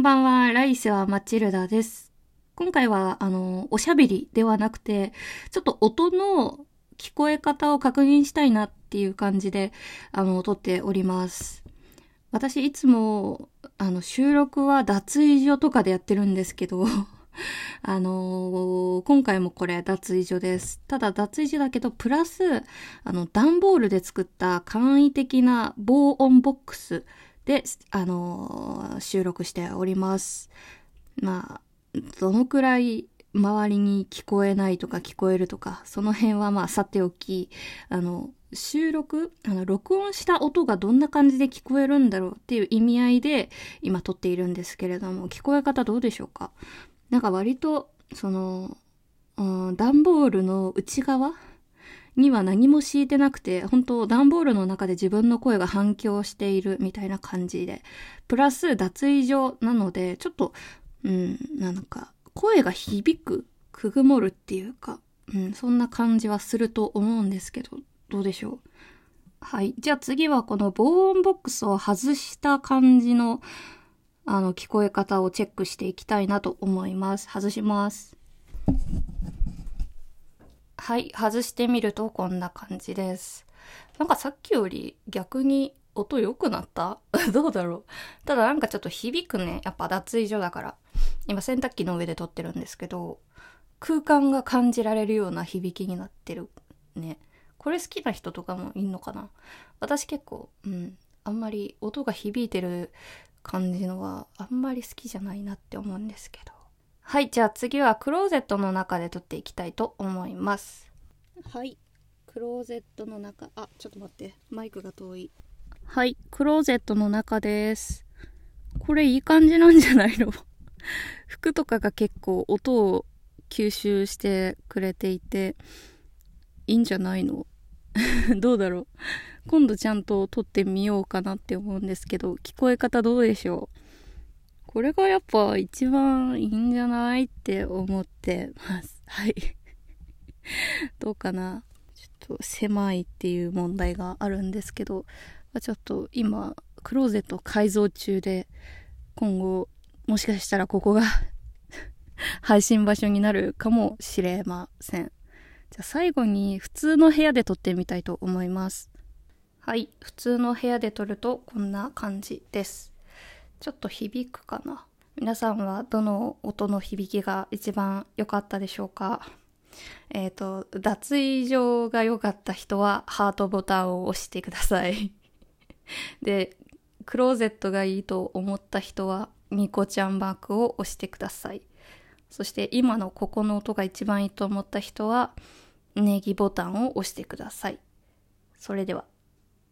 こんばんは、来世はマチルダです。今回は、あの、おしゃべりではなくて、ちょっと音の聞こえ方を確認したいなっていう感じで、あの、撮っております。私いつも、あの、収録は脱衣所とかでやってるんですけど、あのー、今回もこれ脱衣所です。ただ脱衣所だけど、プラス、あの、段ボールで作った簡易的な防音ボックスで、あのー、収録しております。まあ、どのくらい周りに聞こえないとか聞こえるとか、その辺はまあさておき、あの、収録、あの、録音した音がどんな感じで聞こえるんだろうっていう意味合いで今撮っているんですけれども、聞こえ方どうでしょうか？なんか割と、その、うん、段ボールの内側には何も敷いてなくて、本当段ボールの中で自分の声が反響しているみたいな感じで、プラス脱衣所なので、ちょっと、うん、なんか、声が響く、くぐもるっていうか、うん、そんな感じはすると思うんですけど、どうでしょう？はい。じゃあ次はこの防音ボックスを外した感じのあの、聞こえ方をチェックしていきたいなと思います。外します。はい、外してみるとこんな感じです。なんかさっきより逆に音良くなった？どうだろう？ただなんかちょっと響くね。やっぱ脱衣所だから。今洗濯機の上で撮ってるんですけど、空間が感じられるような響きになってるね。これ好きな人とかもいんのかな？私結構、うん、あんまり音が響いてる感じのはあんまり好きじゃないなって思うんですけど。はい、じゃあ次はクローゼットの中で撮っていきたいと思います。はい、クローゼットの中、あ、ちょっと待って、マイクが遠い。はい、クローゼットの中です。これいい感じなんじゃないの？服とかが結構音を吸収してくれていて、いいんじゃないの？どうだろう？今度ちゃんと撮ってみようかなって思うんですけど、聞こえ方どうでしょう？これがやっぱ一番いいんじゃないって思ってます。はい。どうかなちょっと狭いっていう問題があるんですけど、ちょっと今、クローゼット改造中で、今後、もしかしたらここが 配信場所になるかもしれません。じゃあ最後に普通の部屋で撮ってみたいと思います。はい、普通の部屋で撮るとこんな感じです。ちょっと響くかな。皆さんはどの音の響きが一番良かったでしょうか？えっ、ー、と、脱衣所が良かった人はハートボタンを押してください。で、クローゼットがいいと思った人はミコちゃんマークを押してください。そして今のここの音が一番いいと思った人はネギボタンを押してください。それでは。